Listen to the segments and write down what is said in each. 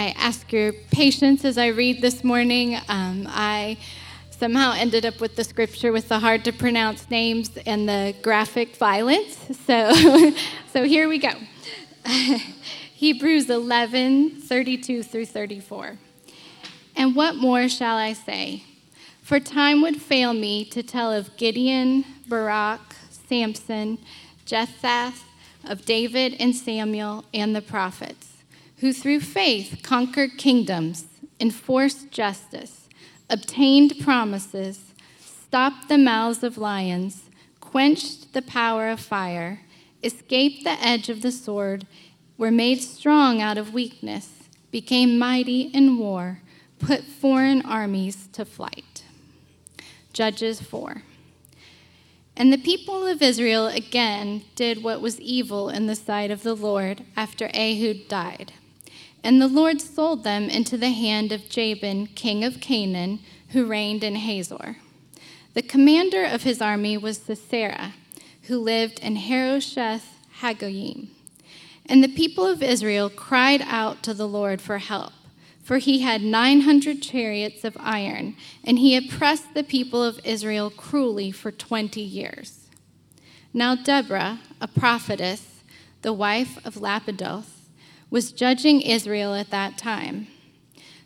I ask your patience as I read this morning. Um, I somehow ended up with the scripture with the hard to pronounce names and the graphic violence. So, so here we go. Hebrews 11 32 through 34. And what more shall I say? For time would fail me to tell of Gideon, Barak, Samson, Jephthah, of David and Samuel and the prophets, who through faith conquered kingdoms, enforced justice, obtained promises, stopped the mouths of lions, quenched the power of fire, escaped the edge of the sword, were made strong out of weakness, became mighty in war, put foreign armies to flight. Judges 4. And the people of Israel again did what was evil in the sight of the Lord after Ehud died. And the Lord sold them into the hand of Jabin, king of Canaan, who reigned in Hazor. The commander of his army was Sisera, who lived in Harosheth Hagoyim. And the people of Israel cried out to the Lord for help for he had 900 chariots of iron, and he oppressed the people of Israel cruelly for 20 years. Now Deborah, a prophetess, the wife of Lapidoth, was judging Israel at that time.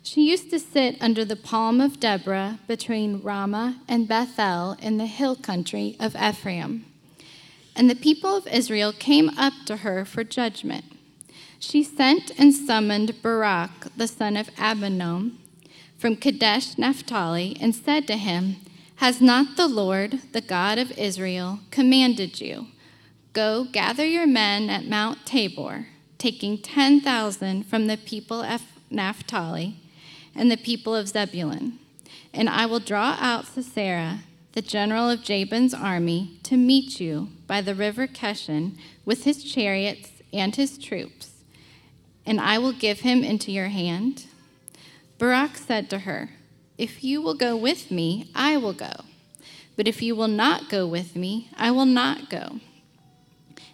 She used to sit under the palm of Deborah between Ramah and Bethel in the hill country of Ephraim. And the people of Israel came up to her for judgment she sent and summoned Barak, the son of Abinoam, from Kadesh Naphtali, and said to him, Has not the Lord, the God of Israel, commanded you? Go gather your men at Mount Tabor, taking 10,000 from the people of Naphtali and the people of Zebulun, and I will draw out Sisera, the general of Jabin's army, to meet you by the river Kishon with his chariots and his troops and I will give him into your hand? Barak said to her, If you will go with me, I will go. But if you will not go with me, I will not go.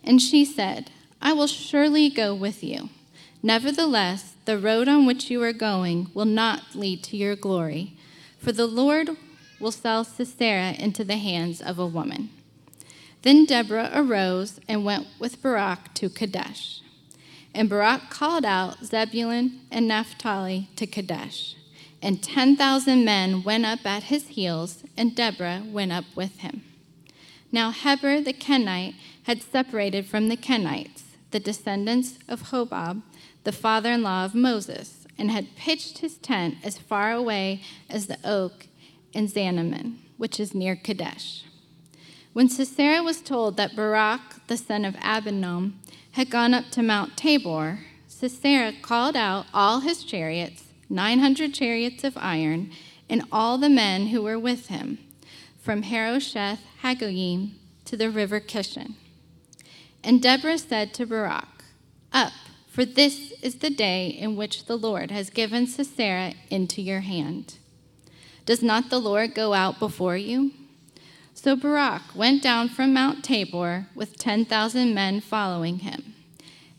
And she said, I will surely go with you. Nevertheless, the road on which you are going will not lead to your glory, for the Lord will sell Sisera into the hands of a woman. Then Deborah arose and went with Barak to Kadesh. And Barak called out Zebulun and Naphtali to Kadesh. And 10,000 men went up at his heels, and Deborah went up with him. Now Heber the Kenite had separated from the Kenites, the descendants of Hobab, the father in law of Moses, and had pitched his tent as far away as the oak in Zaanannim, which is near Kadesh. When Sisera was told that Barak, the son of Abinoam, had gone up to Mount Tabor, Sisera called out all his chariots, 900 chariots of iron, and all the men who were with him, from Harosheth Hagoyim to the river Kishon. And Deborah said to Barak, Up, for this is the day in which the Lord has given Sisera into your hand. Does not the Lord go out before you? So Barak went down from Mount Tabor with 10,000 men following him.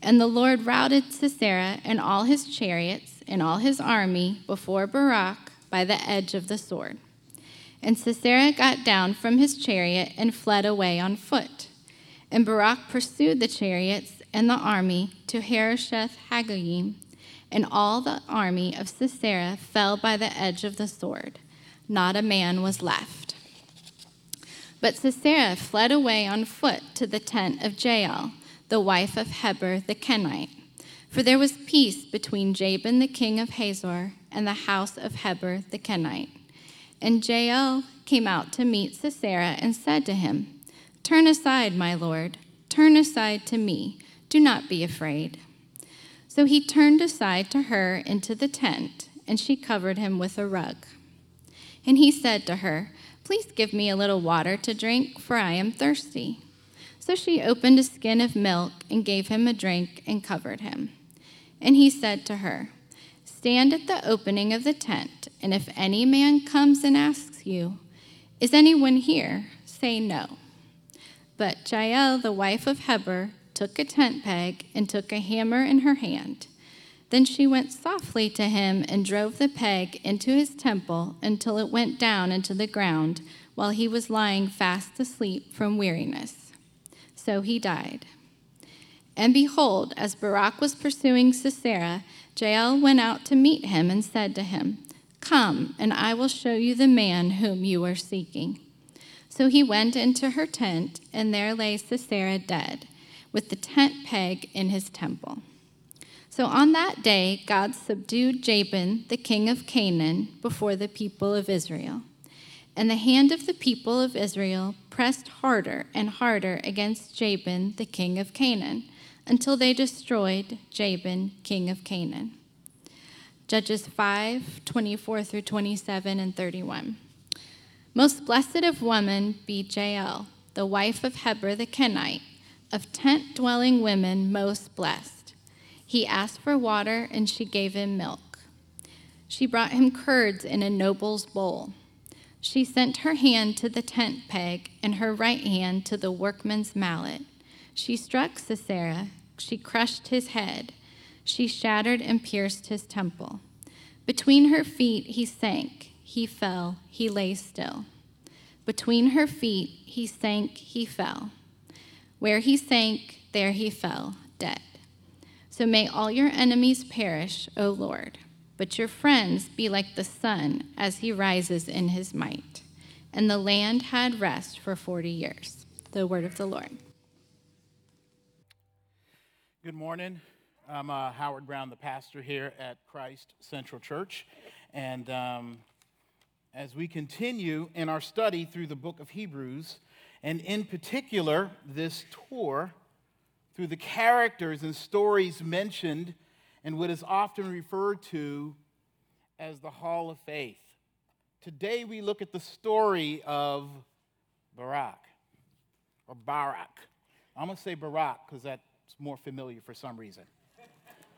And the Lord routed Sisera and all his chariots and all his army before Barak by the edge of the sword. And Sisera got down from his chariot and fled away on foot. And Barak pursued the chariots and the army to Harosheth Hagoyim, and all the army of Sisera fell by the edge of the sword. Not a man was left. But Sisera fled away on foot to the tent of Jael, the wife of Heber the Kenite. For there was peace between Jabin the king of Hazor and the house of Heber the Kenite. And Jael came out to meet Sisera and said to him, Turn aside, my lord, turn aside to me. Do not be afraid. So he turned aside to her into the tent, and she covered him with a rug. And he said to her, Please give me a little water to drink, for I am thirsty. So she opened a skin of milk and gave him a drink and covered him. And he said to her, Stand at the opening of the tent, and if any man comes and asks you, Is anyone here? say no. But Jael, the wife of Heber, took a tent peg and took a hammer in her hand. Then she went softly to him and drove the peg into his temple until it went down into the ground while he was lying fast asleep from weariness. So he died. And behold, as Barak was pursuing Sisera, Jael went out to meet him and said to him, Come, and I will show you the man whom you are seeking. So he went into her tent, and there lay Sisera dead, with the tent peg in his temple. So on that day, God subdued Jabin, the king of Canaan, before the people of Israel. And the hand of the people of Israel pressed harder and harder against Jabin, the king of Canaan, until they destroyed Jabin, king of Canaan. Judges 5 24 through 27 and 31. Most blessed of women be Jael, the wife of Heber the Kenite, of tent dwelling women most blessed. He asked for water, and she gave him milk. She brought him curds in a noble's bowl. She sent her hand to the tent peg and her right hand to the workman's mallet. She struck Sisera. She crushed his head. She shattered and pierced his temple. Between her feet he sank. He fell. He lay still. Between her feet he sank. He fell. Where he sank, there he fell, dead. So may all your enemies perish, O Lord, but your friends be like the sun as he rises in his might. And the land had rest for 40 years. The word of the Lord. Good morning. I'm uh, Howard Brown, the pastor here at Christ Central Church. And um, as we continue in our study through the book of Hebrews, and in particular, this tour through the characters and stories mentioned in what is often referred to as the Hall of Faith. Today we look at the story of Barak or Barak. I'm going to say Barak because that's more familiar for some reason.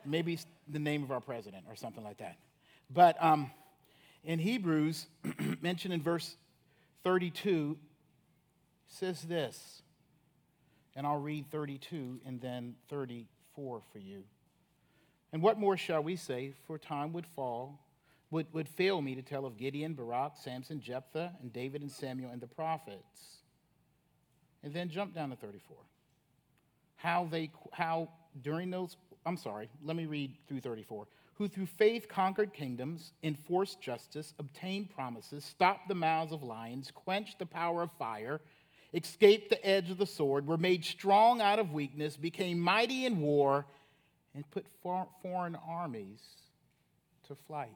Maybe the name of our president or something like that. But um, in Hebrews, mentioned in verse 32, says this and I'll read 32 and then 34 for you. And what more shall we say? For time would fall, would, would fail me to tell of Gideon, Barak, Samson, Jephthah, and David and Samuel and the prophets. And then jump down to 34. How they, how during those, I'm sorry, let me read through 34. Who through faith conquered kingdoms, enforced justice, obtained promises, stopped the mouths of lions, quenched the power of fire escaped the edge of the sword, were made strong out of weakness, became mighty in war, and put foreign armies to flight.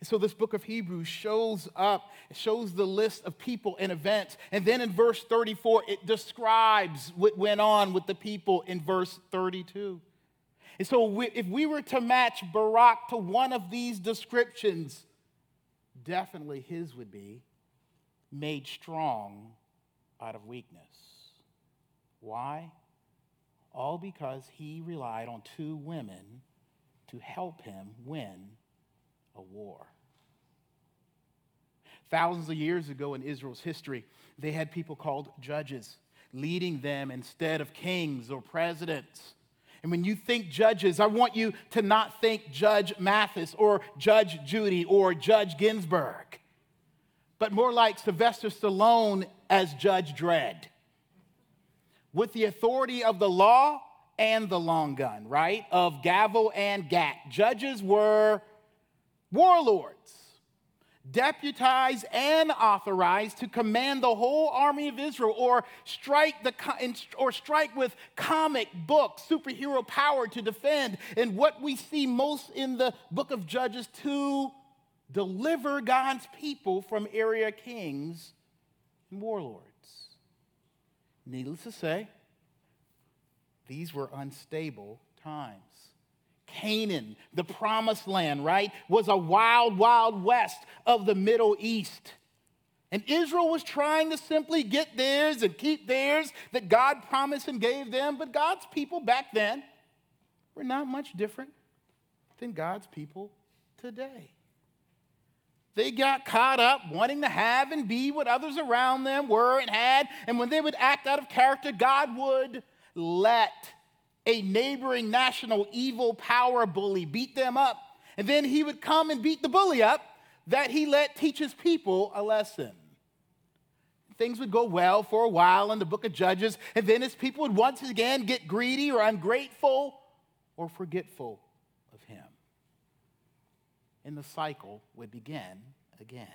And so this book of Hebrews shows up, shows the list of people and events. And then in verse 34, it describes what went on with the people in verse 32. And so we, if we were to match Barak to one of these descriptions, definitely his would be made strong out of weakness. Why? All because he relied on two women to help him win a war. Thousands of years ago in Israel's history, they had people called judges leading them instead of kings or presidents. And when you think judges, I want you to not think Judge Mathis or Judge Judy or Judge Ginsburg but more like Sylvester Stallone as Judge Dredd. With the authority of the law and the long gun, right? Of gavel and gat. Judges were warlords, deputized and authorized to command the whole army of Israel or strike, the, or strike with comic book superhero power to defend. And what we see most in the book of Judges to deliver God's people from area kings and warlords. Needless to say, these were unstable times. Canaan, the promised land, right, was a wild, wild west of the Middle East. And Israel was trying to simply get theirs and keep theirs that God promised and gave them. But God's people back then were not much different than God's people today. They got caught up wanting to have and be what others around them were and had. And when they would act out of character, God would let a neighboring national evil power bully beat them up. And then he would come and beat the bully up that he let teach his people a lesson. Things would go well for a while in the book of Judges, and then his people would once again get greedy or ungrateful or forgetful of him. And the cycle would begin again.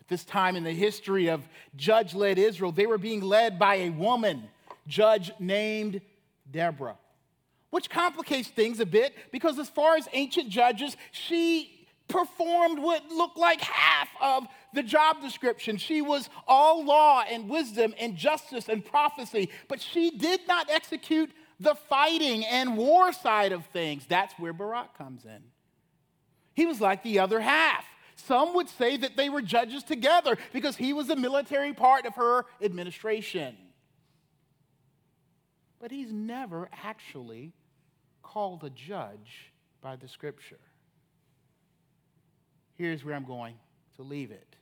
At this time in the history of judge led Israel, they were being led by a woman, judge named Deborah, which complicates things a bit because, as far as ancient judges, she performed what looked like half of the job description. She was all law and wisdom and justice and prophecy, but she did not execute the fighting and war side of things. That's where Barak comes in. He was like the other half. Some would say that they were judges together because he was a military part of her administration. But he's never actually called a judge by the scripture. Here's where I'm going to leave it.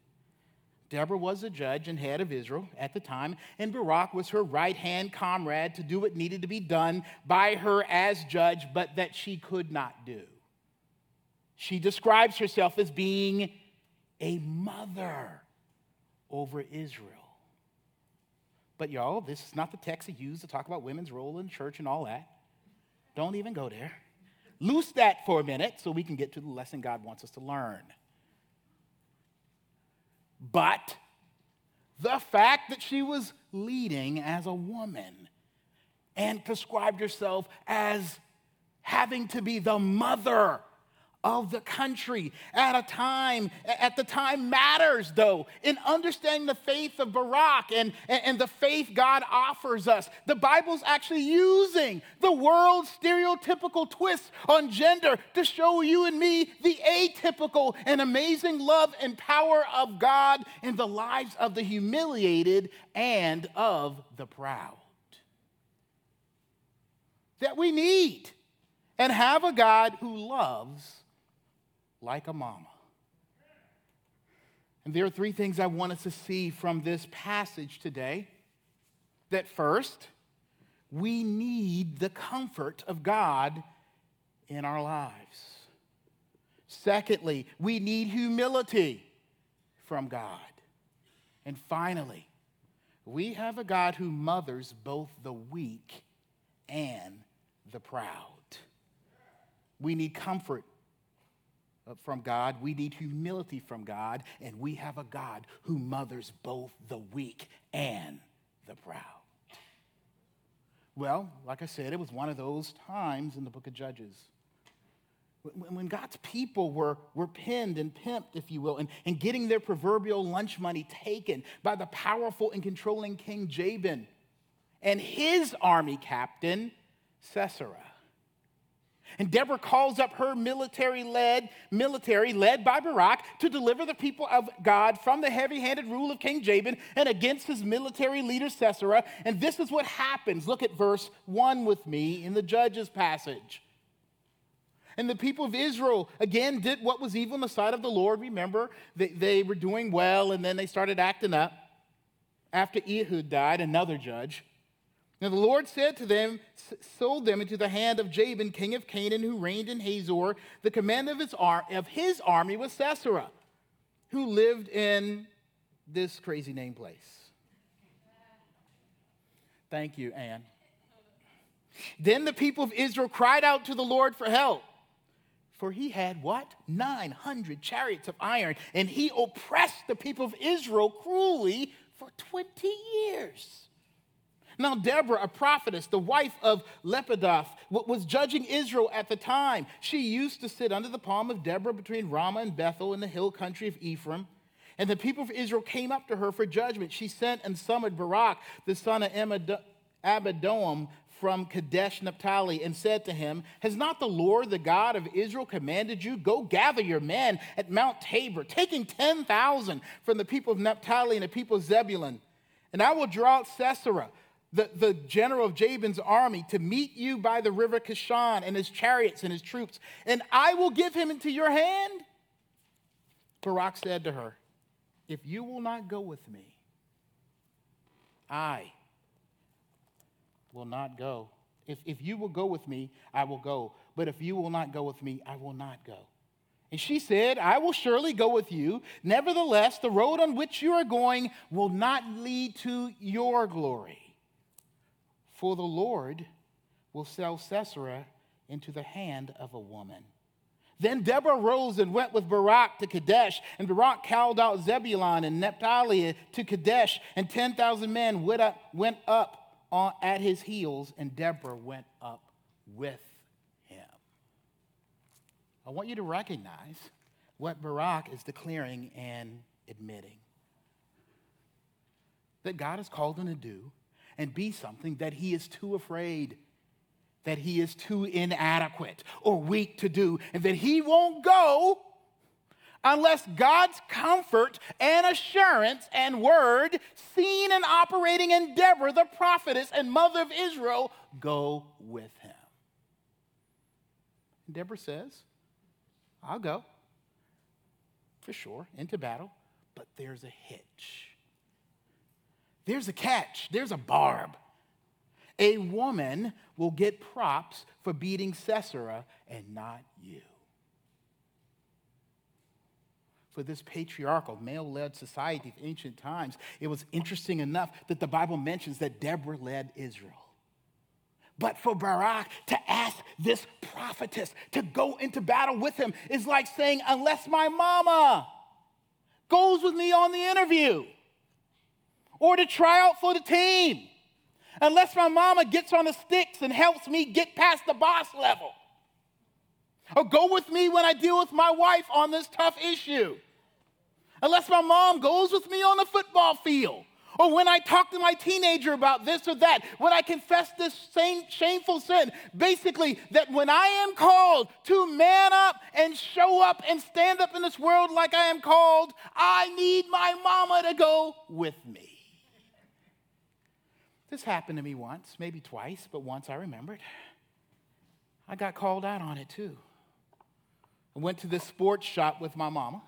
Deborah was a judge and head of Israel at the time, and Barak was her right hand comrade to do what needed to be done by her as judge, but that she could not do. She describes herself as being a mother over Israel. But y'all, this is not the text he used to talk about women's role in church and all that. Don't even go there. Loose that for a minute so we can get to the lesson God wants us to learn. But the fact that she was leading as a woman and described herself as having to be the mother of the country at a time at the time matters though in understanding the faith of barak and, and the faith god offers us. The bible's actually using the world's stereotypical twists on gender to show you and me the atypical and amazing love and power of god in the lives of the humiliated and of the proud. That we need and have a god who loves like a mama. And there are three things I want us to see from this passage today. That first, we need the comfort of God in our lives. Secondly, we need humility from God. And finally, we have a God who mothers both the weak and the proud. We need comfort Uh, from God. We need humility from God. And we have a God who mothers both the weak and the proud. Well, like I said, it was one of those times in the book of Judges when God's people were, were pinned and pimped, if you will, and, and getting their proverbial lunch money taken by the powerful and controlling King Jabin and his army captain, Sisera. And Deborah calls up her military led, military led by Barak to deliver the people of God from the heavy handed rule of King Jabin and against his military leader Sisera. And this is what happens. Look at verse 1 with me in the Judges passage. And the people of Israel, again, did what was evil in the sight of the Lord. Remember, they, they were doing well and then they started acting up. After Ehud died, another judge, now the Lord said to them, sold them into the hand of Jabin, king of Canaan, who reigned in Hazor. The command of his, ar- of his army was Sisera, who lived in this crazy name place. Thank you, Anne. Then the people of Israel cried out to the Lord for help. For he had what? 900 chariots of iron, and he oppressed the people of Israel cruelly for 20 years. Now, Deborah, a prophetess, the wife of Lapidoth, was judging Israel at the time. She used to sit under the palm of Deborah between Ramah and Bethel in the hill country of Ephraim. And the people of Israel came up to her for judgment. She sent and summoned Barak, the son of Abinoam, from Kadesh Naphtali and said to him, Has not the Lord, the God of Israel, commanded you, Go gather your men at Mount Tabor, taking 10,000 from the people of Naphtali and the people of Zebulun? And I will draw out Sisera, the, the general of Jabin's army to meet you by the river Kishon and his chariots and his troops, and I will give him into your hand. Barak said to her, If you will not go with me, I will not go. If, if you will go with me, I will go. But if you will not go with me, I will not go. And she said, I will surely go with you. Nevertheless, the road on which you are going will not lead to your glory. For the Lord will sell Sisera into the hand of a woman. Then Deborah rose and went with Barak to Kadesh, and Barak called out Zebulun and Naphtali to Kadesh, and 10,000 men went up, went up on, at his heels, and Deborah went up with him. I want you to recognize what Barak is declaring and admitting that God has called him to do and be something that he is too afraid that he is too inadequate or weak to do, and that he won't go unless God's comfort and assurance and word, seen and operating in Deborah, the prophetess and mother of Israel, go with him. Deborah says, I'll go for sure into battle, but there's a hitch. There's a catch, there's a barb. A woman will get props for beating Sisera and not you. For this patriarchal, male led society of ancient times, it was interesting enough that the Bible mentions that Deborah led Israel. But for Barak to ask this prophetess to go into battle with him is like saying, unless my mama goes with me on the interview or to try out for the team unless my mama gets on the sticks and helps me get past the boss level. Or go with me when I deal with my wife on this tough issue. Unless my mom goes with me on the football field. Or when I talk to my teenager about this or that, when I confess this same shameful sin. Basically, that when I am called to man up and show up and stand up in this world like I am called, I need my mama to go with me. This happened to me once, maybe twice, but once I remembered. I got called out on it too. I went to this sports shop with my mama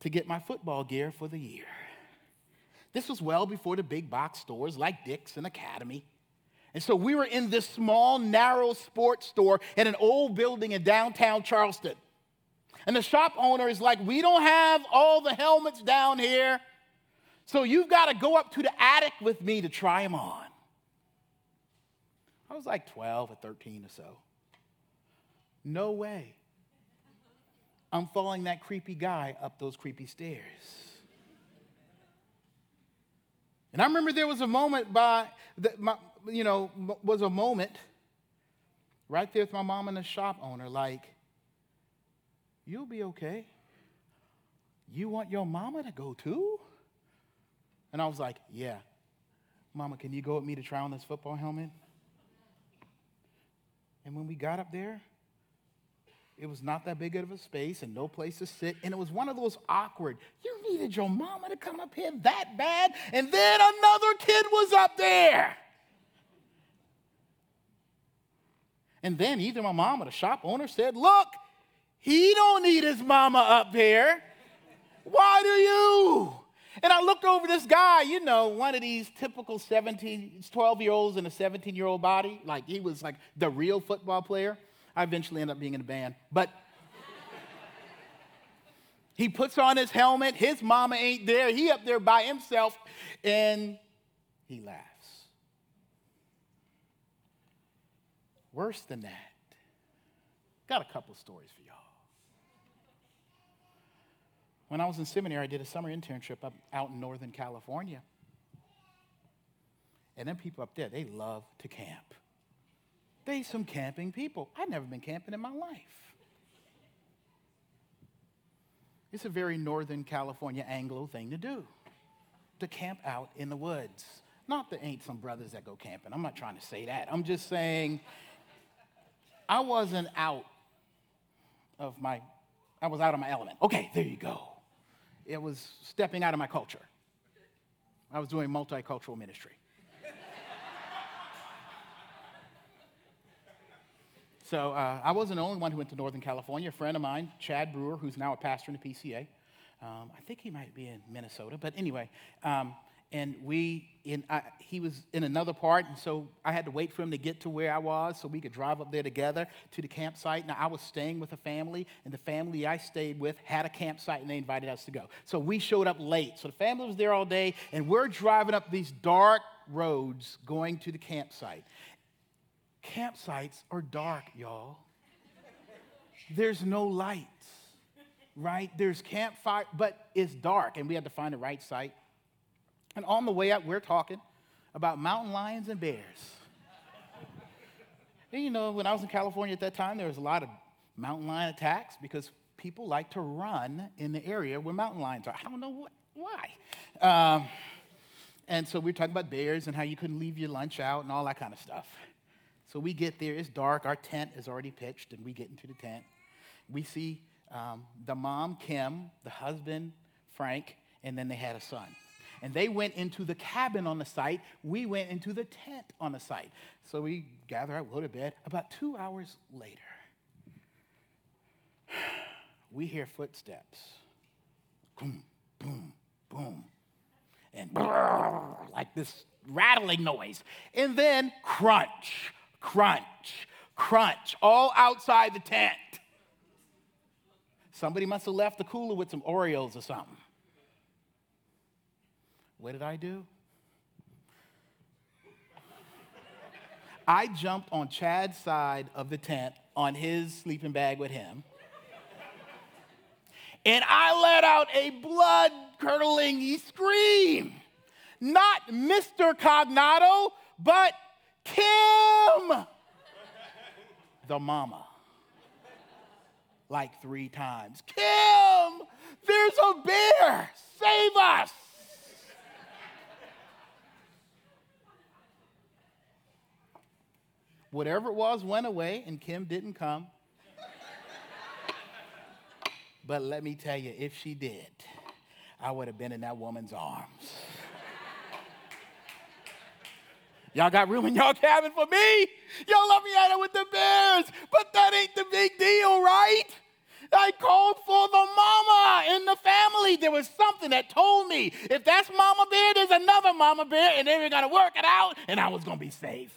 to get my football gear for the year. This was well before the big box stores like Dick's and Academy. And so we were in this small, narrow sports store in an old building in downtown Charleston. And the shop owner is like, We don't have all the helmets down here. So you've got to go up to the attic with me to try them on. I was like 12 or 13 or so. No way. I'm following that creepy guy up those creepy stairs. And I remember there was a moment by, that my, you know, was a moment right there with my mom and the shop owner, like, you'll be okay. You want your mama to go too? And I was like, yeah. Mama, can you go with me to try on this football helmet? And when we got up there, it was not that big of a space and no place to sit. And it was one of those awkward, you needed your mama to come up here that bad. And then another kid was up there. And then either my mom or the shop owner said, look, he don't need his mama up here. Why do you? And I looked over this guy, you know, one of these typical 17, 12 year olds in a 17 year old body. Like he was like the real football player. I eventually ended up being in a band. But he puts on his helmet. His mama ain't there. He up there by himself. And he laughs. Worse than that, got a couple stories for y'all. When I was in seminary, I did a summer internship up out in Northern California. And then people up there, they love to camp. They some camping people. I've never been camping in my life. It's a very Northern California Anglo thing to do, to camp out in the woods. Not that ain't some brothers that go camping. I'm not trying to say that. I'm just saying I wasn't out of my, I was out of my element. Okay, there you go it was stepping out of my culture. I was doing multicultural ministry. so uh, I wasn't the only one who went to Northern California. A friend of mine, Chad Brewer, who's now a pastor in the PCA, um, I think he might be in Minnesota, but anyway, um, and we in I, he was in another part and so i had to wait for him to get to where i was so we could drive up there together to the campsite. Now i was staying with a family and the family i stayed with had a campsite and they invited us to go. So we showed up late. So the family was there all day and we're driving up these dark roads going to the campsite. Campsites are dark y'all. There's no lights right? There's campfire but it's dark and we had to find the right site and on the way up, we're talking about mountain lions and bears. and you know, when I was in California at that time, there was a lot of mountain lion attacks because people like to run in the area where mountain lions are. I don't know why. Um, and so we are talking about bears and how you couldn't leave your lunch out and all that kind of stuff. So we get there, it's dark, our tent is already pitched, and we get into the tent. We see um, the mom, Kim, the husband, Frank, and then they had a son and they went into the cabin on the site. We went into the tent on the site. So we gather up, go to bed. About two hours later, we hear footsteps. Boom, boom, boom. And like this rattling noise. And then crunch, crunch, crunch, all outside the tent. Somebody must have left the cooler with some Oreos or something. What did I do? I jumped on Chad's side of the tent on his sleeping bag with him. And I let out a blood curdling scream. Not Mr. Cognato, but Kim, the mama. Like three times. Kim, there's a bear. Save us. Whatever it was went away, and Kim didn't come. but let me tell you, if she did, I would have been in that woman's arms. Y'all got room in y'all cabin for me? Y'all let me out it with the bears, but that ain't the big deal, right? I called for the mama in the family. There was something that told me if that's mama bear, there's another mama bear, and they were gonna work it out, and I was gonna be safe.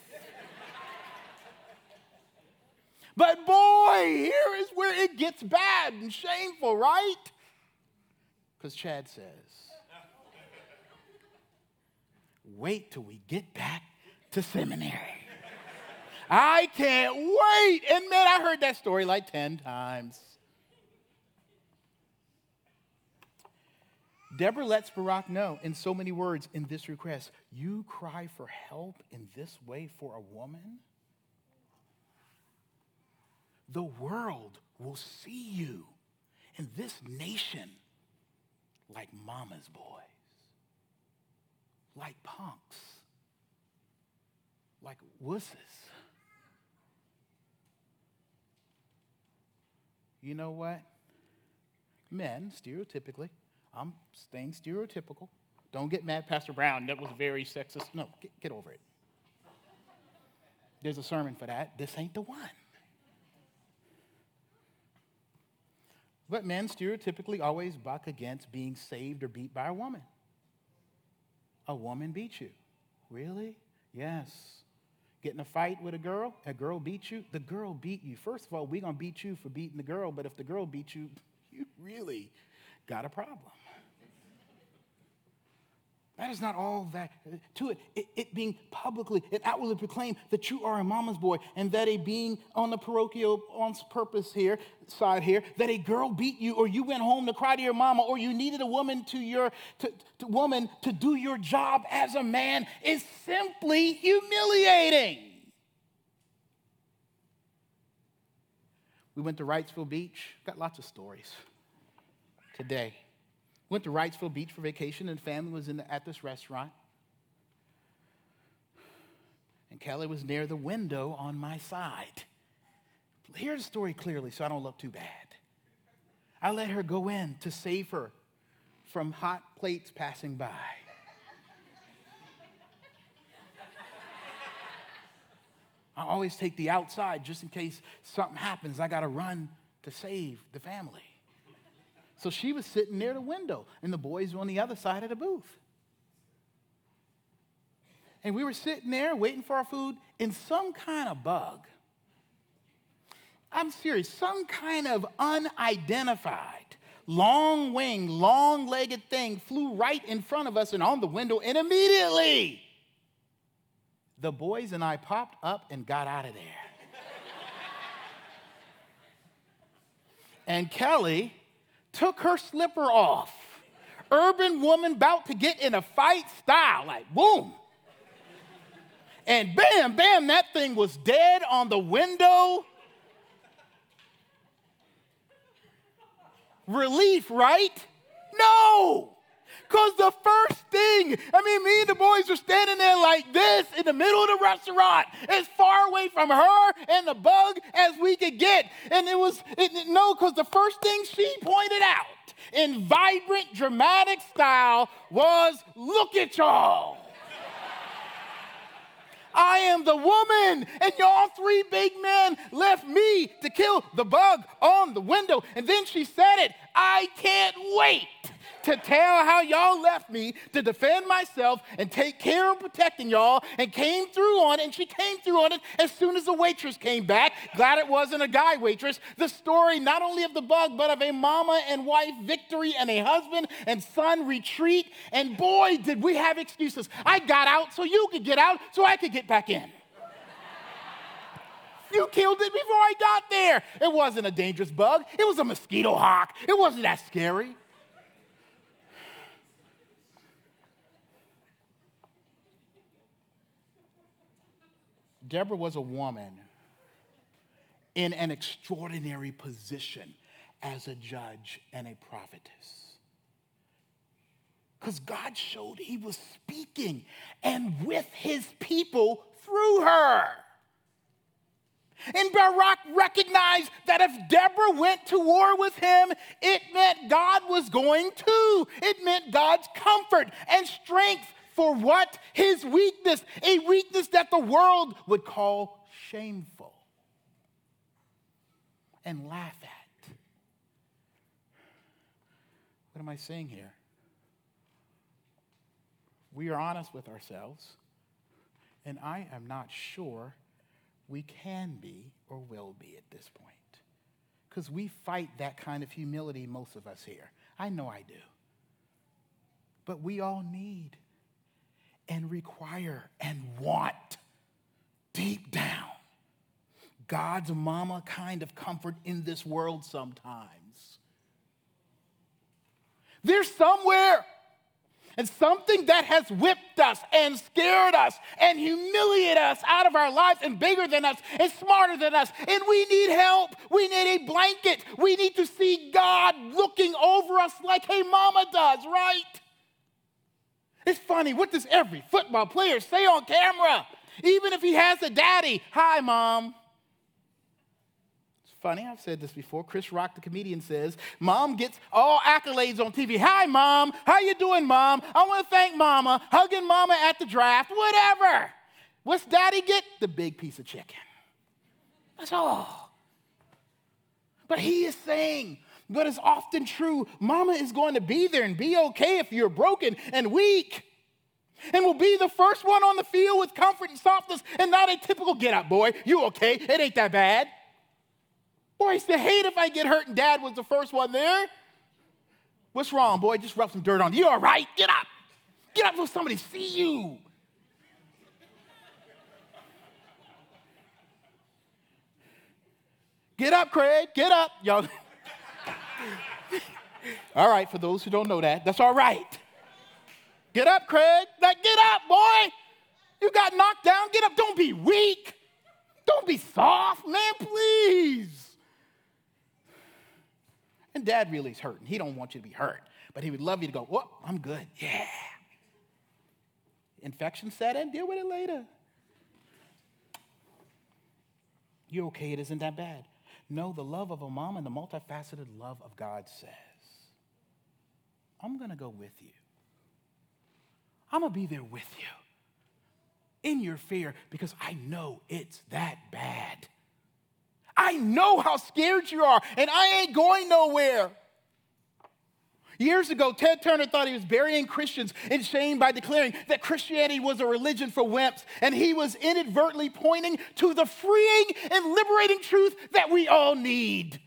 But boy, here is where it gets bad and shameful, right? Because Chad says, wait till we get back to seminary. I can't wait. And man, I heard that story like 10 times. Deborah lets Barak know in so many words in this request You cry for help in this way for a woman? The world will see you in this nation like mama's boys, like punks, like wusses. You know what? Men, stereotypically, I'm staying stereotypical. Don't get mad, Pastor Brown. That was very sexist. No, get, get over it. There's a sermon for that. This ain't the one. But men stereotypically always buck against being saved or beat by a woman. A woman beat you. Really? Yes. Get in a fight with a girl, a girl beat you, the girl beat you. First of all, we're going to beat you for beating the girl, but if the girl beat you, you really got a problem. That is not all that uh, to it. it. It, being publicly and outwardly proclaimed that you are a mama's boy, and that a being on the parochial on purpose here side here that a girl beat you, or you went home to cry to your mama, or you needed a woman to your to, to woman to do your job as a man is simply humiliating. We went to Wrightsville Beach. Got lots of stories today. Went to Wrightsville Beach for vacation, and family was the, at this restaurant. And Kelly was near the window on my side. Hear the story clearly so I don't look too bad. I let her go in to save her from hot plates passing by. I always take the outside just in case something happens. I got to run to save the family. So she was sitting near the window, and the boys were on the other side of the booth. And we were sitting there waiting for our food, and some kind of bug, I'm serious, some kind of unidentified, long winged, long legged thing flew right in front of us and on the window, and immediately the boys and I popped up and got out of there. and Kelly took her slipper off. Urban woman about to get in a fight style, like boom. And bam, bam, that thing was dead on the window. Relief, right? No. Because the first thing, I mean, me and the boys were standing there like this in the middle of the restaurant, as far away from her and the bug as we could get. And it was, it, no, because the first thing she pointed out in vibrant, dramatic style was look at y'all. I am the woman, and y'all three big men left me to kill the bug on the window. And then she said it I can't wait to tell how y'all left me to defend myself and take care of protecting y'all and came through on it. And she came through on it as soon as the waitress came back. Glad it wasn't a guy waitress. The story not only of the bug, but of a mama and wife victory and a husband and son retreat. And boy, did we have excuses. I got out so you could get out so I could get back in. You killed it before I got there. It wasn't a dangerous bug. It was a mosquito hawk. It wasn't that scary. Deborah was a woman in an extraordinary position as a judge and a prophetess. Because God showed he was speaking and with his people through her. And Barak recognized that if Deborah went to war with him, it meant God was going too. It meant God's comfort and strength for what? His weakness, a weakness that the world would call shameful and laugh at. What am I saying here? We are honest with ourselves, and I am not sure we can be or will be at this point. Because we fight that kind of humility, most of us here. I know I do. But we all need and require and want deep down God's mama kind of comfort in this world sometimes. There's somewhere and something that has whipped us and scared us and humiliated us out of our lives and bigger than us and smarter than us. And we need help. We need a blanket. We need to see God looking over us like hey mama does, right? It's funny, what does every football player say on camera? Even if he has a daddy, hi, mom. It's funny, I've said this before. Chris Rock, the comedian, says, Mom gets all accolades on TV. Hi, mom. How you doing, mom? I want to thank mama. Hugging mama at the draft, whatever. What's daddy get? The big piece of chicken. That's all. But he is saying, but it's often true. Mama is going to be there and be okay if you're broken and weak. And will be the first one on the field with comfort and softness and not a typical get up, boy. You okay? It ain't that bad. Boy, I used to hate if I get hurt and dad was the first one there. What's wrong, boy? Just rub some dirt on you. You all right? Get up. Get up so somebody see you. Get up, Craig. Get up. Y'all. all right, for those who don't know that, that's all right. Get up, Craig. Like, get up, boy. You got knocked down. Get up. Don't be weak. Don't be soft, man, please. And dad really is hurting. He don't want you to be hurt, but he would love you to go, whoop, I'm good. Yeah. Infection set in, deal with it later. You're okay, it isn't that bad. No, the love of a mom and the multifaceted love of God says, I'm going to go with you. I'm going to be there with you in your fear because I know it's that bad. I know how scared you are, and I ain't going nowhere. Years ago, Ted Turner thought he was burying Christians in shame by declaring that Christianity was a religion for wimps, and he was inadvertently pointing to the freeing and liberating truth that we all need.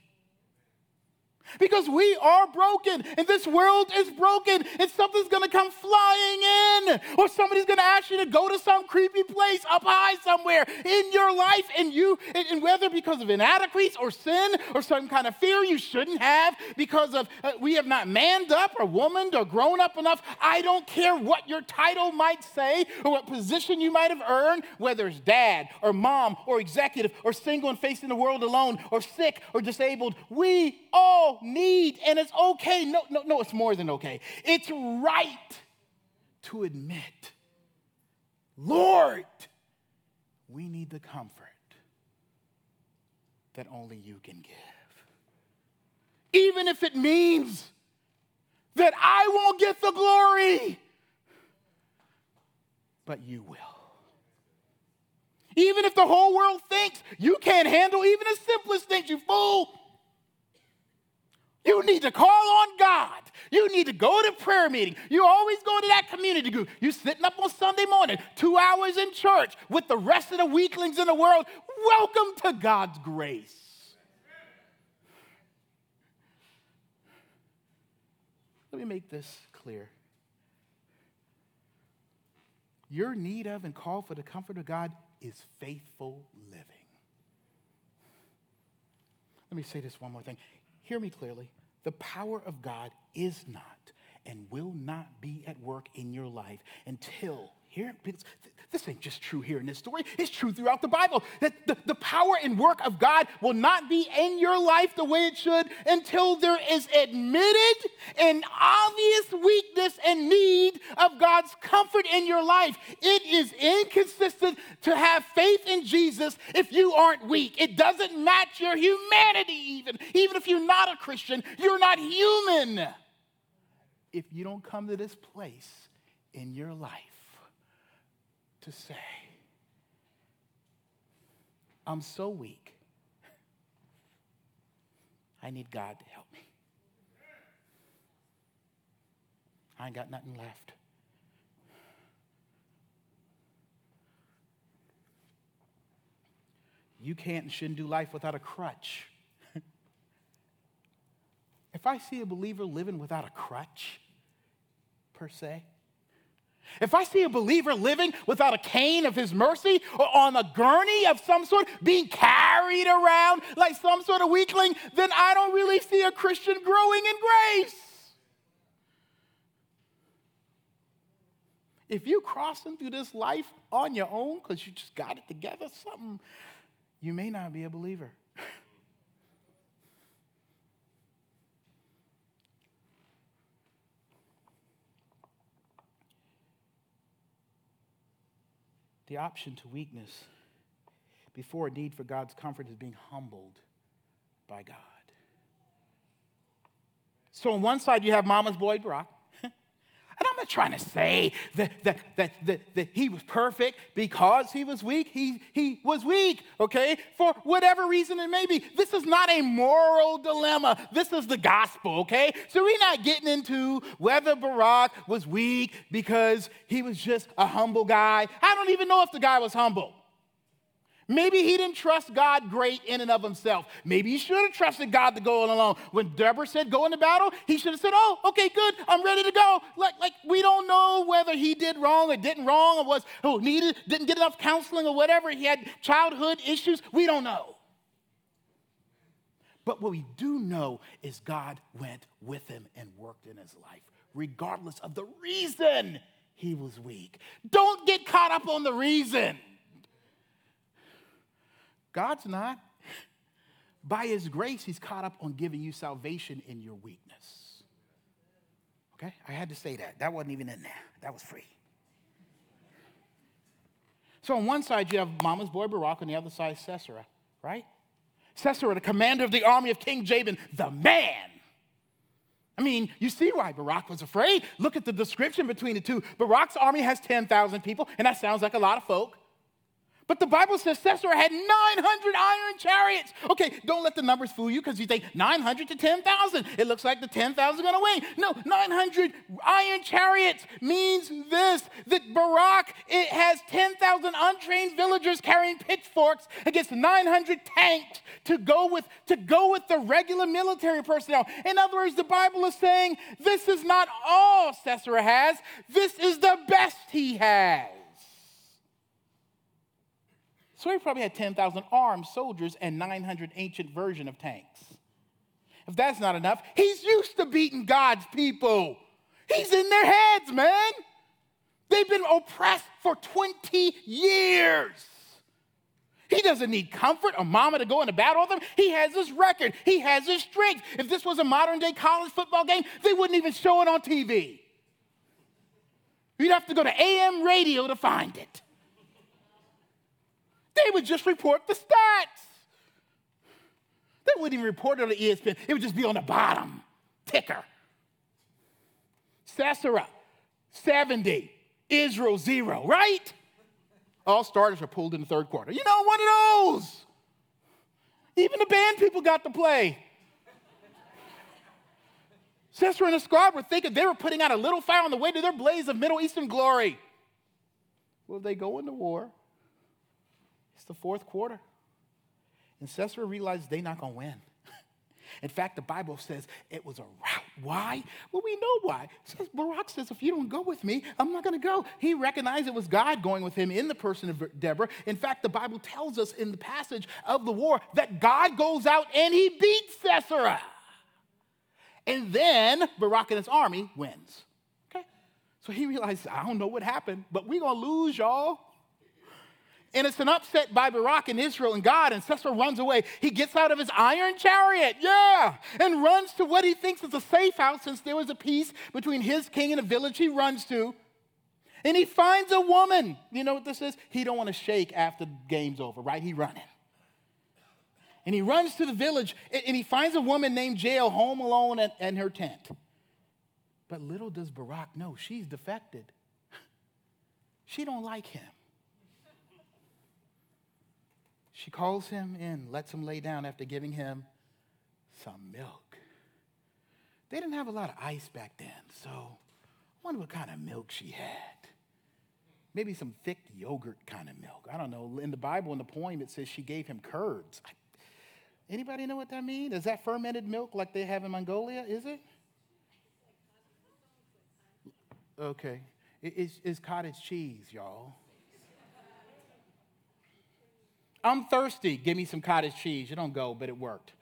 Because we are broken and this world is broken and something's gonna come flying in or somebody's gonna ask you to go to some creepy place up high somewhere in your life and you, and, whether because of inadequacies or sin or some kind of fear you shouldn't have because of uh, we have not manned up or womaned or grown up enough. I don't care what your title might say or what position you might have earned, whether it's dad or mom or executive or single and facing the world alone or sick or disabled. We all need, and it's okay. No, no, no, it's more than okay. It's right to admit, Lord, we need the comfort that only you can give. Even if it means that I won't get the glory, but you will. Even if the whole world thinks you can't handle even the simplest things, you fool. You need to call on God. You need to go to prayer meeting. You always go to that community group. You sitting up on Sunday morning, two hours in church with the rest of the weaklings in the world. Welcome to God's grace. Let me make this clear. Your need of and call for the comfort of God is faithful living. Let me say this one more thing. Hear me clearly. The power of God is not and will not be at work in your life until here, this ain't just true here in this story. It's true throughout the Bible that the, the power and work of God will not be in your life the way it should until there is admitted and obvious weakness and need of God's comfort in your life. It is inconsistent to have faith in Jesus if you aren't weak. It doesn't match your humanity, even. Even if you're not a Christian, you're not human. If you don't come to this place in your life to say, I'm so weak. I need God to help me. I ain't got nothing left. You can't and shouldn't do life without a crutch. if I see a believer living without a crutch, per se, if I see a believer living without a cane of his mercy or on a gurney of some sort, being carried around like some sort of weakling, then I don't really see a Christian growing in grace. If you're crossing through this life on your own because you just got it together, something, you may not be a believer. the option to weakness before a need for God's comfort is being humbled by God. So, on one side, you have Mama's boy, Barak. Not trying to say that, that, that, that, that he was perfect because he was weak. He, he was weak, okay? For whatever reason it may be. This is not a moral dilemma. This is the gospel, okay? So we're not getting into whether Barak was weak because he was just a humble guy. I don't even know if the guy was humble. Maybe he didn't trust God great in and of himself. Maybe he should have trusted God to go along. When Deborah said, go into battle, he should have said, oh, okay, good, I'm ready to go. Like, like we don't know whether he did wrong or didn't wrong or was oh, needed, didn't get enough counseling or whatever. He had childhood issues. We don't know. But what we do know is God went with him and worked in his life, regardless of the reason he was weak. Don't get caught up on the reason. God's not. By His grace, He's caught up on giving you salvation in your weakness. Okay? I had to say that. That wasn't even in there, that was free. So on one side, you have Mama's boy Barak, on the other side, Sisera, right? Sisera, the commander of the army of King Jabin, the man. I mean, you see why Barak was afraid. Look at the description between the two. Barak's army has 10,000 people, and that sounds like a lot of folk. But the Bible says Sisera had 900 iron chariots. Okay, don't let the numbers fool you because you think 900 to 10,000. It looks like the 10,000 are going to win. No, 900 iron chariots means this that Barak it has 10,000 untrained villagers carrying pitchforks against 900 tanks to go with to go with the regular military personnel. In other words, the Bible is saying this is not all Sisera has. This is the best he has. So he probably had 10,000 armed soldiers and 900 ancient version of tanks. If that's not enough, he's used to beating God's people. He's in their heads, man. They've been oppressed for 20 years. He doesn't need comfort or mama to go into battle with him. He has his record, he has his strength. If this was a modern day college football game, they wouldn't even show it on TV. You'd have to go to AM radio to find it. They would just report the stats. They wouldn't even report it on the ESPN. It would just be on the bottom ticker. Sisera, 70. Israel, zero, right? All starters are pulled in the third quarter. You know, one of those. Even the band people got to play. Sisera and the squad were thinking they were putting out a little fire on the way to their blaze of Middle Eastern glory. Will they go into war? The fourth quarter. And Sisera realized they're not going to win. In fact, the Bible says it was a rout. Why? Well, we know why. says Barak says, if you don't go with me, I'm not going to go. He recognized it was God going with him in the person of Deborah. In fact, the Bible tells us in the passage of the war that God goes out and he beats Sisera. And then Barak and his army wins. Okay? So he realized, I don't know what happened, but we're going to lose, y'all. And it's an upset by Barak and Israel and God, and Sisera runs away. He gets out of his iron chariot, yeah, and runs to what he thinks is a safe house since there was a peace between his king and a village he runs to. And he finds a woman. You know what this is? He don't want to shake after the game's over, right? He running. And he runs to the village, and he finds a woman named Jael home alone in her tent. But little does Barak know, she's defected. She don't like him. She calls him in, lets him lay down after giving him some milk. They didn't have a lot of ice back then, so I wonder what kind of milk she had. Maybe some thick yogurt kind of milk. I don't know. In the Bible, in the poem, it says she gave him curds. Anybody know what that means? Is that fermented milk like they have in Mongolia? Is it? Okay. It's, cottage cheese, y'all. I'm thirsty. Give me some cottage cheese. You don't go, but it worked.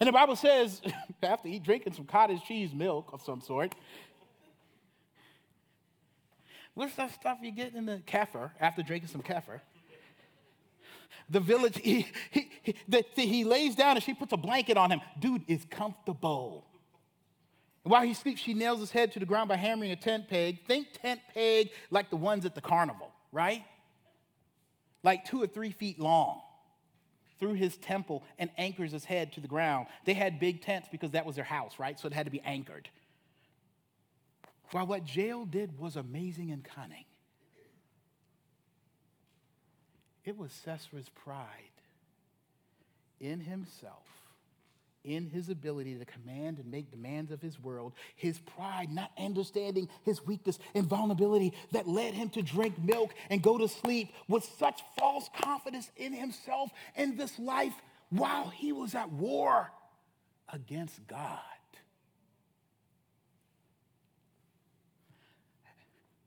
And the Bible says, after eat drinking some cottage cheese milk of some sort, what's that stuff you get in the kefir after drinking some kefir? The village, he, he, he, the, he lays down and she puts a blanket on him. Dude is comfortable. And while he sleeps, she nails his head to the ground by hammering a tent peg. Think tent peg like the ones at the carnival, right? Like two or three feet long, through his temple and anchors his head to the ground. They had big tents because that was their house, right? So it had to be anchored. While what Jael did was amazing and cunning, it was Sisera's pride in himself in his ability to command and make demands of his world, his pride, not understanding his weakness and vulnerability that led him to drink milk and go to sleep with such false confidence in himself and this life while he was at war against God.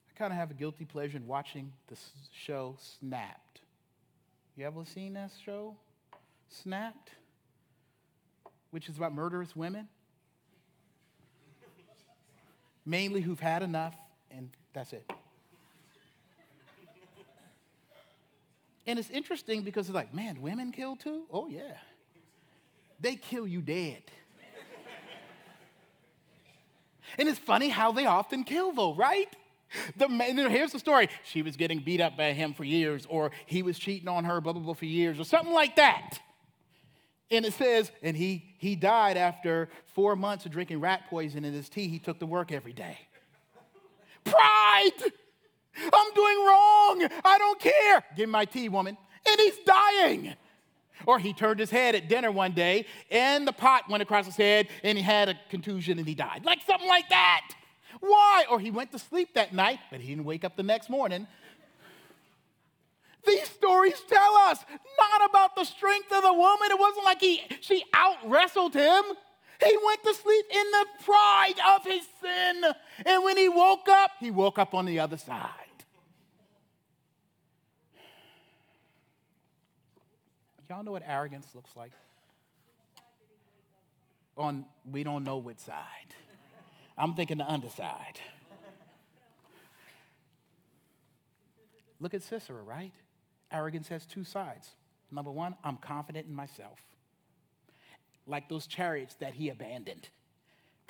I kind of have a guilty pleasure in watching the show Snapped. You ever seen that show? Snapped? Which is about murderous women, mainly who've had enough, and that's it. And it's interesting because it's like, man, women kill too? Oh, yeah. They kill you dead. and it's funny how they often kill, though, right? The man, here's the story. She was getting beat up by him for years, or he was cheating on her, blah, blah, blah, for years, or something like that. And it says, and he, he died after four months of drinking rat poison in his tea. He took to work every day. Pride! I'm doing wrong. I don't care. Give me my tea, woman. And he's dying. Or he turned his head at dinner one day and the pot went across his head and he had a contusion and he died. Like something like that. Why? Or he went to sleep that night, but he didn't wake up the next morning. These stories tell us not about the strength of the woman. It wasn't like he, she out wrestled him. He went to sleep in the pride of his sin. And when he woke up, he woke up on the other side. Y'all know what arrogance looks like? On we don't know which side. I'm thinking the underside. Look at Sisera, right? Arrogance has two sides. Number one, I'm confident in myself, like those chariots that he abandoned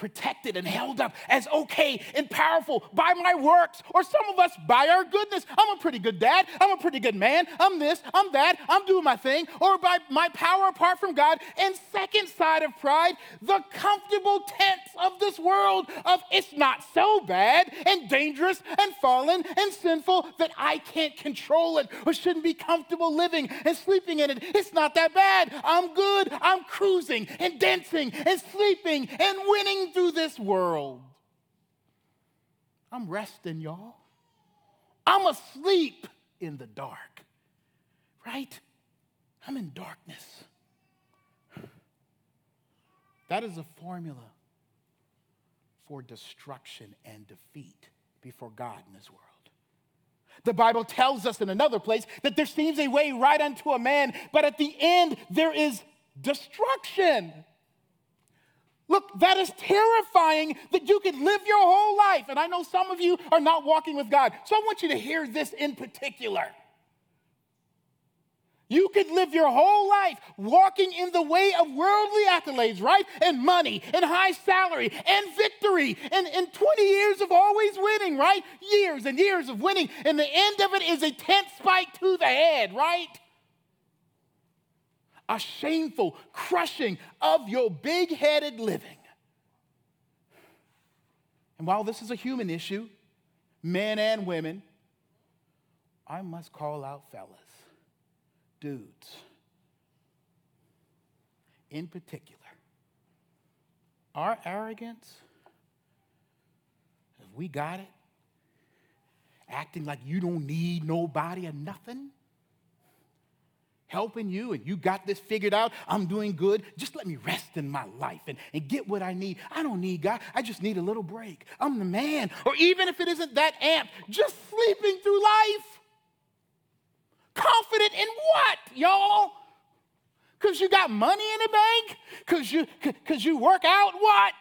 protected and held up as okay and powerful by my works, or some of us by our goodness. I'm a pretty good dad. I'm a pretty good man. I'm this, I'm that. I'm doing my thing, or by my power apart from God. And second side of pride, the comfortable tents of this world of it's not so bad and dangerous and fallen and sinful that I can't control it or shouldn't be comfortable living and sleeping in it. It's not that bad. I'm good. I'm cruising and dancing and sleeping and winning through this world. I'm resting, y'all. I'm asleep in the dark, right? I'm in darkness. That is a formula for destruction and defeat before God in this world. The Bible tells us in another place that there seems a way right unto a man, but at the end there is destruction. Look, that is terrifying that you could live your whole life. And I know some of you are not walking with God. So I want you to hear this in particular. You could live your whole life walking in the way of worldly accolades, right? And money, and high salary, and victory, and, and 20 years of always winning, right? Years and years of winning. And the end of it is a tent spike to the head, right? A shameful crushing of your big headed living. And while this is a human issue, men and women, I must call out fellas, dudes, in particular. Our arrogance, if we got it, acting like you don't need nobody or nothing helping you and you got this figured out. I'm doing good. Just let me rest in my life and, and get what I need. I don't need God. I just need a little break. I'm the man. Or even if it isn't that amp, just sleeping through life. Confident in what, y'all? Because you got money in the bank? Because you, cause you work out? What?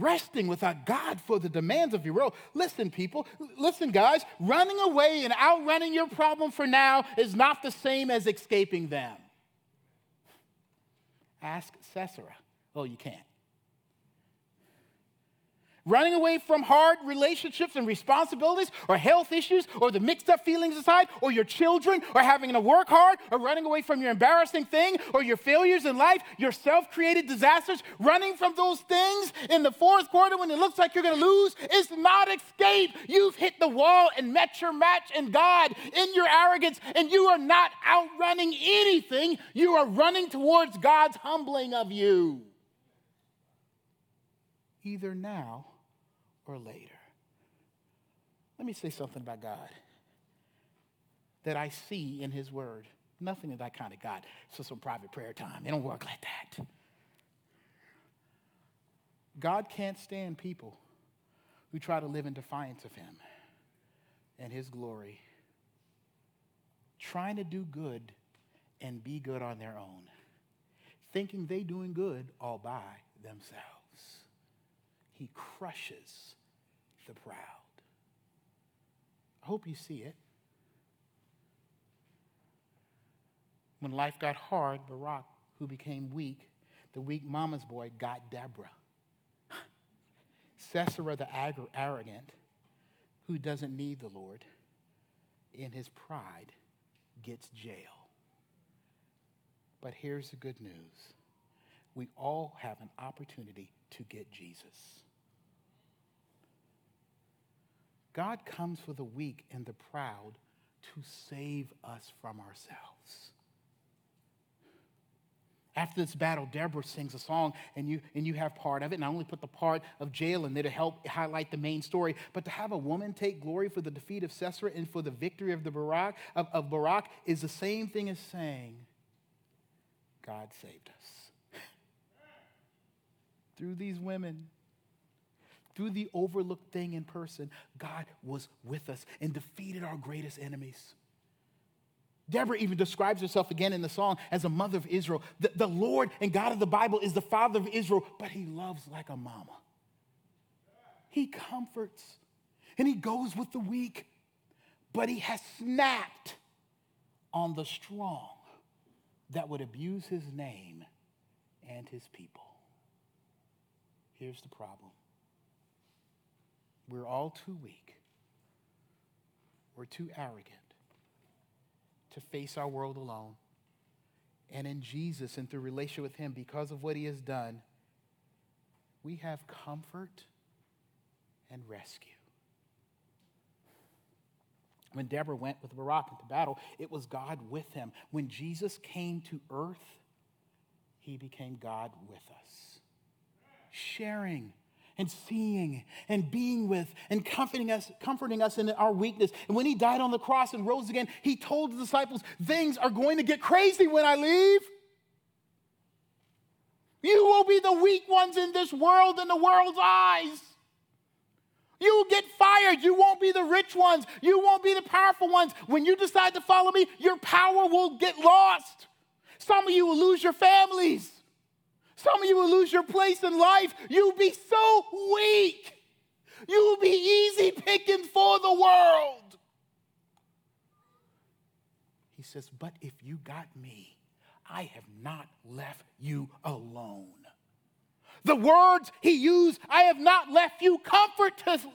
Resting without God for the demands of your world. Listen, people, listen, guys, running away and outrunning your problem for now is not the same as escaping them. Ask Sisera. Oh, you can't running away from hard relationships and responsibilities or health issues or the mixed up feelings inside or your children or having to work hard or running away from your embarrassing thing or your failures in life, your self created disasters, running from those things in the fourth quarter when it looks like you're going to lose is not escape. You've hit the wall and met your match in God in your arrogance, and you are not outrunning anything. You are running towards God's humbling of you. Either now or later. Let me say something about God that I see in His Word. Nothing of that kind of God. So some private prayer time. It don't work like that. God can't stand people who try to live in defiance of Him and His glory, trying to do good and be good on their own, thinking they doing good all by themselves. He crushes the proud. I hope you see it. When life got hard, Barak, who became weak, the weak mama's boy, got Deborah. Sisera, the arrogant, who doesn't need the Lord, in his pride, gets Jael. But here's the good news we all have an opportunity to get Jesus. God comes for the weak and the proud to save us from ourselves. After this battle, Deborah sings a song, and you, and you have part of it. And I only put the part of Jael in there to help highlight the main story. But to have a woman take glory for the defeat of Sisera and for the victory of the Barak of, of Barak is the same thing as saying, God saved us. Through these women, through the overlooked thing in person, God was with us and defeated our greatest enemies. Deborah even describes herself again in the song as a mother of Israel. The, the, Lord and God of the Bible is the father of Israel, but he loves like a mama. He comforts and he goes with the weak, but he has snapped on the strong that would abuse his name and his people. Here's the problem we're all too weak, we're too arrogant to face our world alone. And in Jesus and through relationship with Him, because of what He has done, we have comfort and rescue. When Deborah went with Barak into battle, it was God with him. When Jesus came to earth, he became God with us, sharing and seeing and being with and comforting us, comforting us in our weakness. And when he died on the cross and rose again, he told the disciples, Things are going to get crazy when I leave. You will be the weak ones in this world in the world's eyes. You will get fired. You won't be the rich ones. You won't be the powerful ones. When you decide to follow me, your power will get lost. Some of you will lose your families. Some of you will lose your place in life. You'll be so weak. You will be easy picking for the world. He says, But if you got me, I have not left you alone. The words he used, I have not left you comfortless,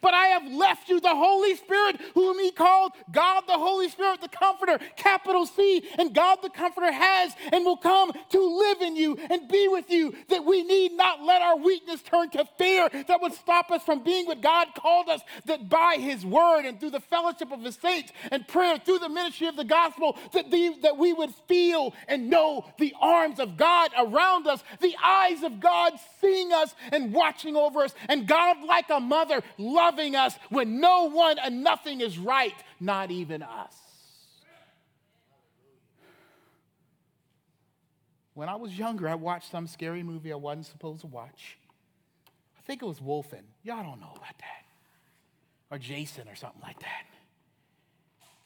but I have left you the Holy Spirit, whom he called God the Holy Spirit, the Comforter, capital C. And God the Comforter has and will come to live in you and be with you, that we need not let our weakness turn to fear that would stop us from being what God called us, that by his word and through the fellowship of the saints and prayer, through the ministry of the gospel, that, the, that we would feel and know the arms of God around us, the eyes eyes of God seeing us and watching over us, and God, like a mother, loving us when no one and nothing is right, not even us. When I was younger, I watched some scary movie I wasn't supposed to watch. I think it was Wolfen. Y'all don't know about that. Or Jason or something like that.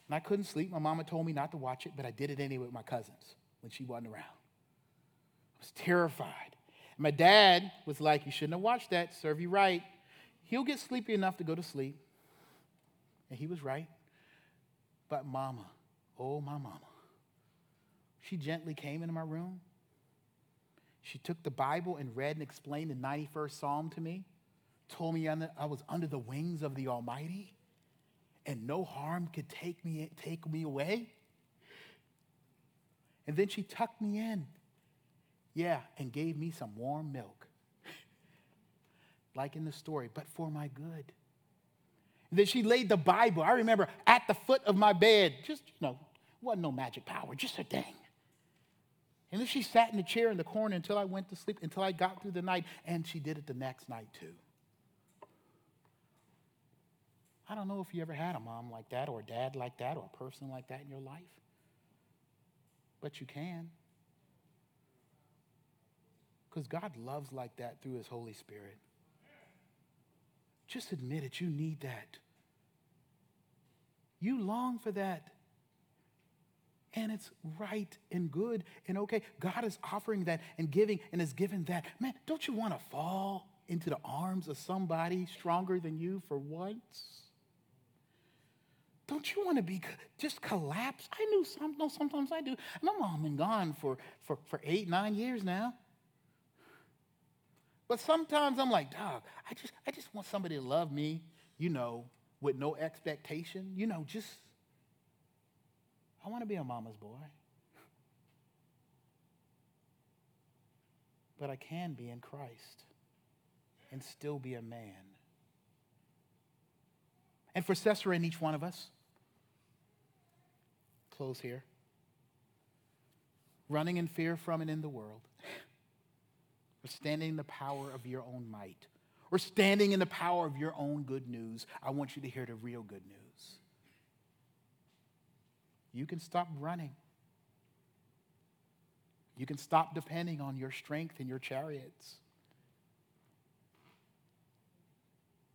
And I couldn't sleep. My mama told me not to watch it, but I did it anyway with my cousins when she wasn't around. I was terrified. My dad was like, You shouldn't have watched that. Serve you right. He'll get sleepy enough to go to sleep. And he was right. But mama, oh, my mama, she gently came into my room. She took the Bible and read and explained the 91st Psalm to me, told me I was under the wings of the Almighty, and no harm could take me, take me away. And then she tucked me in yeah, and gave me some warm milk, like in the story, but for my good. And then she laid the Bible, I remember, at the foot of my bed. Just, you know, wasn't no magic power, just a thing. And then she sat in the chair in the corner until I went to sleep, until I got through the night, and she did it the next night too. I don't know if you ever had a mom like that, or a dad like that, or a person like that in your life, but you can. Because God loves like that through his Holy Spirit. Just admit it. You need that. You long for that. And it's right and good and okay. God is offering that and giving and is giving that. Man, don't you want to fall into the arms of somebody stronger than you for once? Don't you want to be just collapse? I knew some, no, sometimes I do. My mom been gone for, for, for eight, nine years now. But sometimes I'm like, dog, I just, I just want somebody to love me, you know, with no expectation. You know, just, I want to be a mama's boy. But I can be in Christ and still be a man. And for Sisera and each one of us, close here, running in fear from and in the world, or standing in the power of your own might, or standing in the power of your own good news, I want you to hear the real good news. You can stop running. You can stop depending on your strength and your chariots.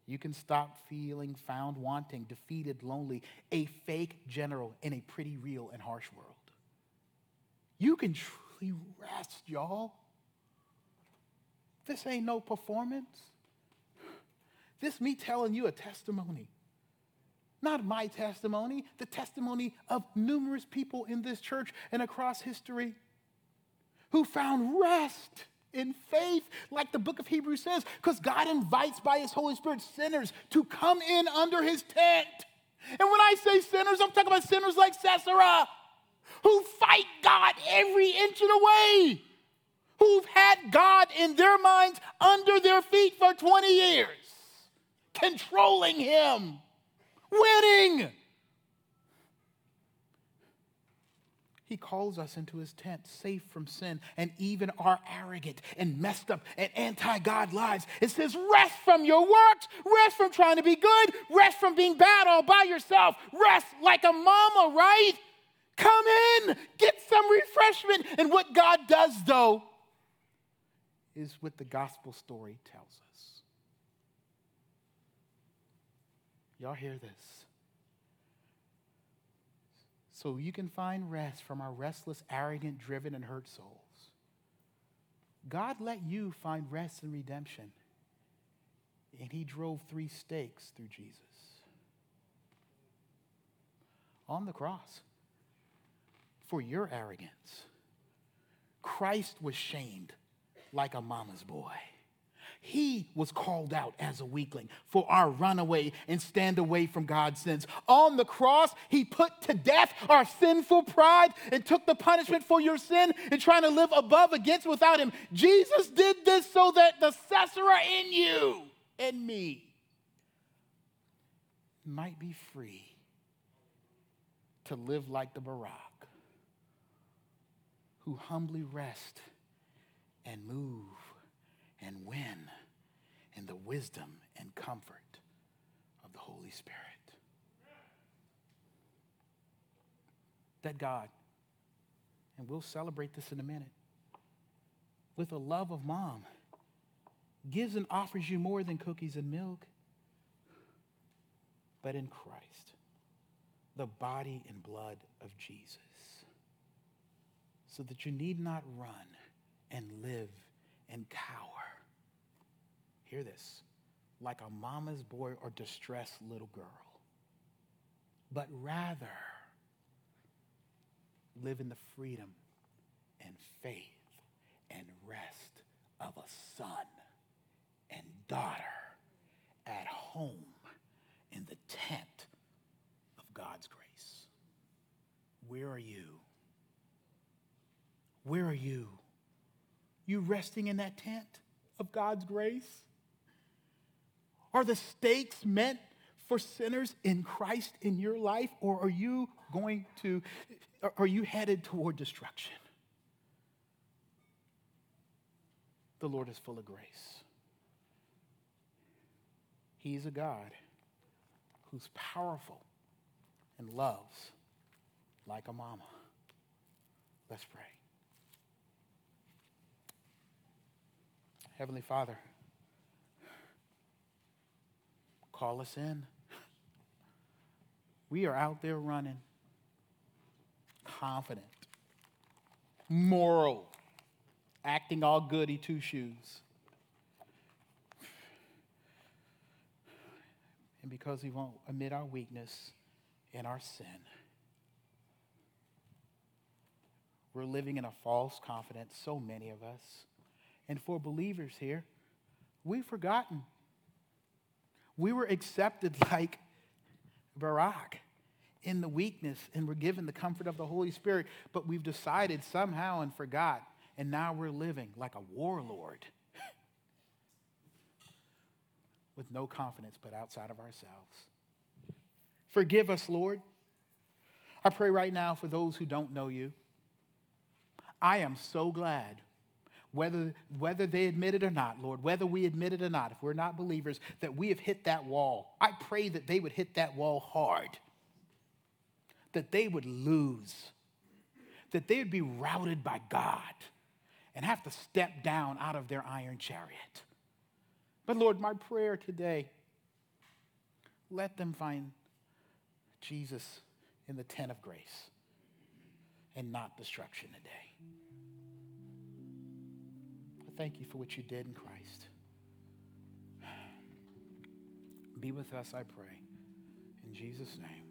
You can stop feeling found wanting, defeated, lonely, a fake general in a pretty real and harsh world. You can truly rest, y'all. This ain't no performance. This me telling you a testimony. Not my testimony, the testimony of numerous people in this church and across history who found rest in faith, like the book of Hebrews says, because God invites by his Holy Spirit sinners to come in under his tent. And when I say sinners, I'm talking about sinners like Sisera, who fight God every inch of the way, who've had God in their minds under their feet for 20 years, controlling him, winning. He calls us into his tent, safe from sin and even our arrogant and messed up and anti God lives. It says, rest from your works, rest from trying to be good, rest from being bad all by yourself, rest like a mama, right? Come in, get some refreshment. And what God does, though, is what the gospel story tells us. Y'all hear this? so you can find rest from our restless, arrogant, driven, and hurt souls. God let you find rest and redemption, and He drove three stakes through Jesus on the cross for your arrogance. Christ was shamed like a mama's boy. He was called out as a weakling for our runaway and stand away from God's sins. On the cross, he put to death our sinful pride and took the punishment for your sin and trying to live above against without him. Jesus did this so that the Sisera in you and me might be free to live like the Barak, who humbly rest and move and win in the wisdom and comfort of the Holy Spirit. That God, and we'll celebrate this in a minute, with a love of mom, gives and offers you more than cookies and milk, but in Christ, the body and blood of Jesus, so that you need not run and live and cower hear this, like a mama's boy or distressed little girl, but rather live in the freedom and faith and rest of a son and daughter at home in the tent of God's grace. Where are you? Where are you? You resting in that tent of God's grace? Are the stakes meant for sinners in Christ in your life, or are you going to, are you headed toward destruction? The Lord is full of grace. He's a God who's powerful and loves like a mama. Let's pray. Heavenly Father, Call us in. We are out there running, confident, moral, acting all goody two shoes. And because we won't admit our weakness and our sin, we're living in a false confidence, so many of us. And for believers here, we've forgotten we were accepted like Barak in the weakness and we're given the comfort of the Holy Spirit, but we've decided somehow and forgot, and now we're living like a warlord with no confidence but outside of ourselves. Forgive us, Lord. I pray right now for those who don't know you. I am so glad, whether, whether they admit it or not, Lord, whether we admit it or not, if we're not believers, that we have hit that wall. I pray that they would hit that wall hard, that they would lose, that they would be routed by God and have to step down out of their iron chariot. But Lord, my prayer today, let them find Jesus in the tent of grace and not destruction today. Thank you for what you did in Christ. Be with us, I pray. In Jesus' name.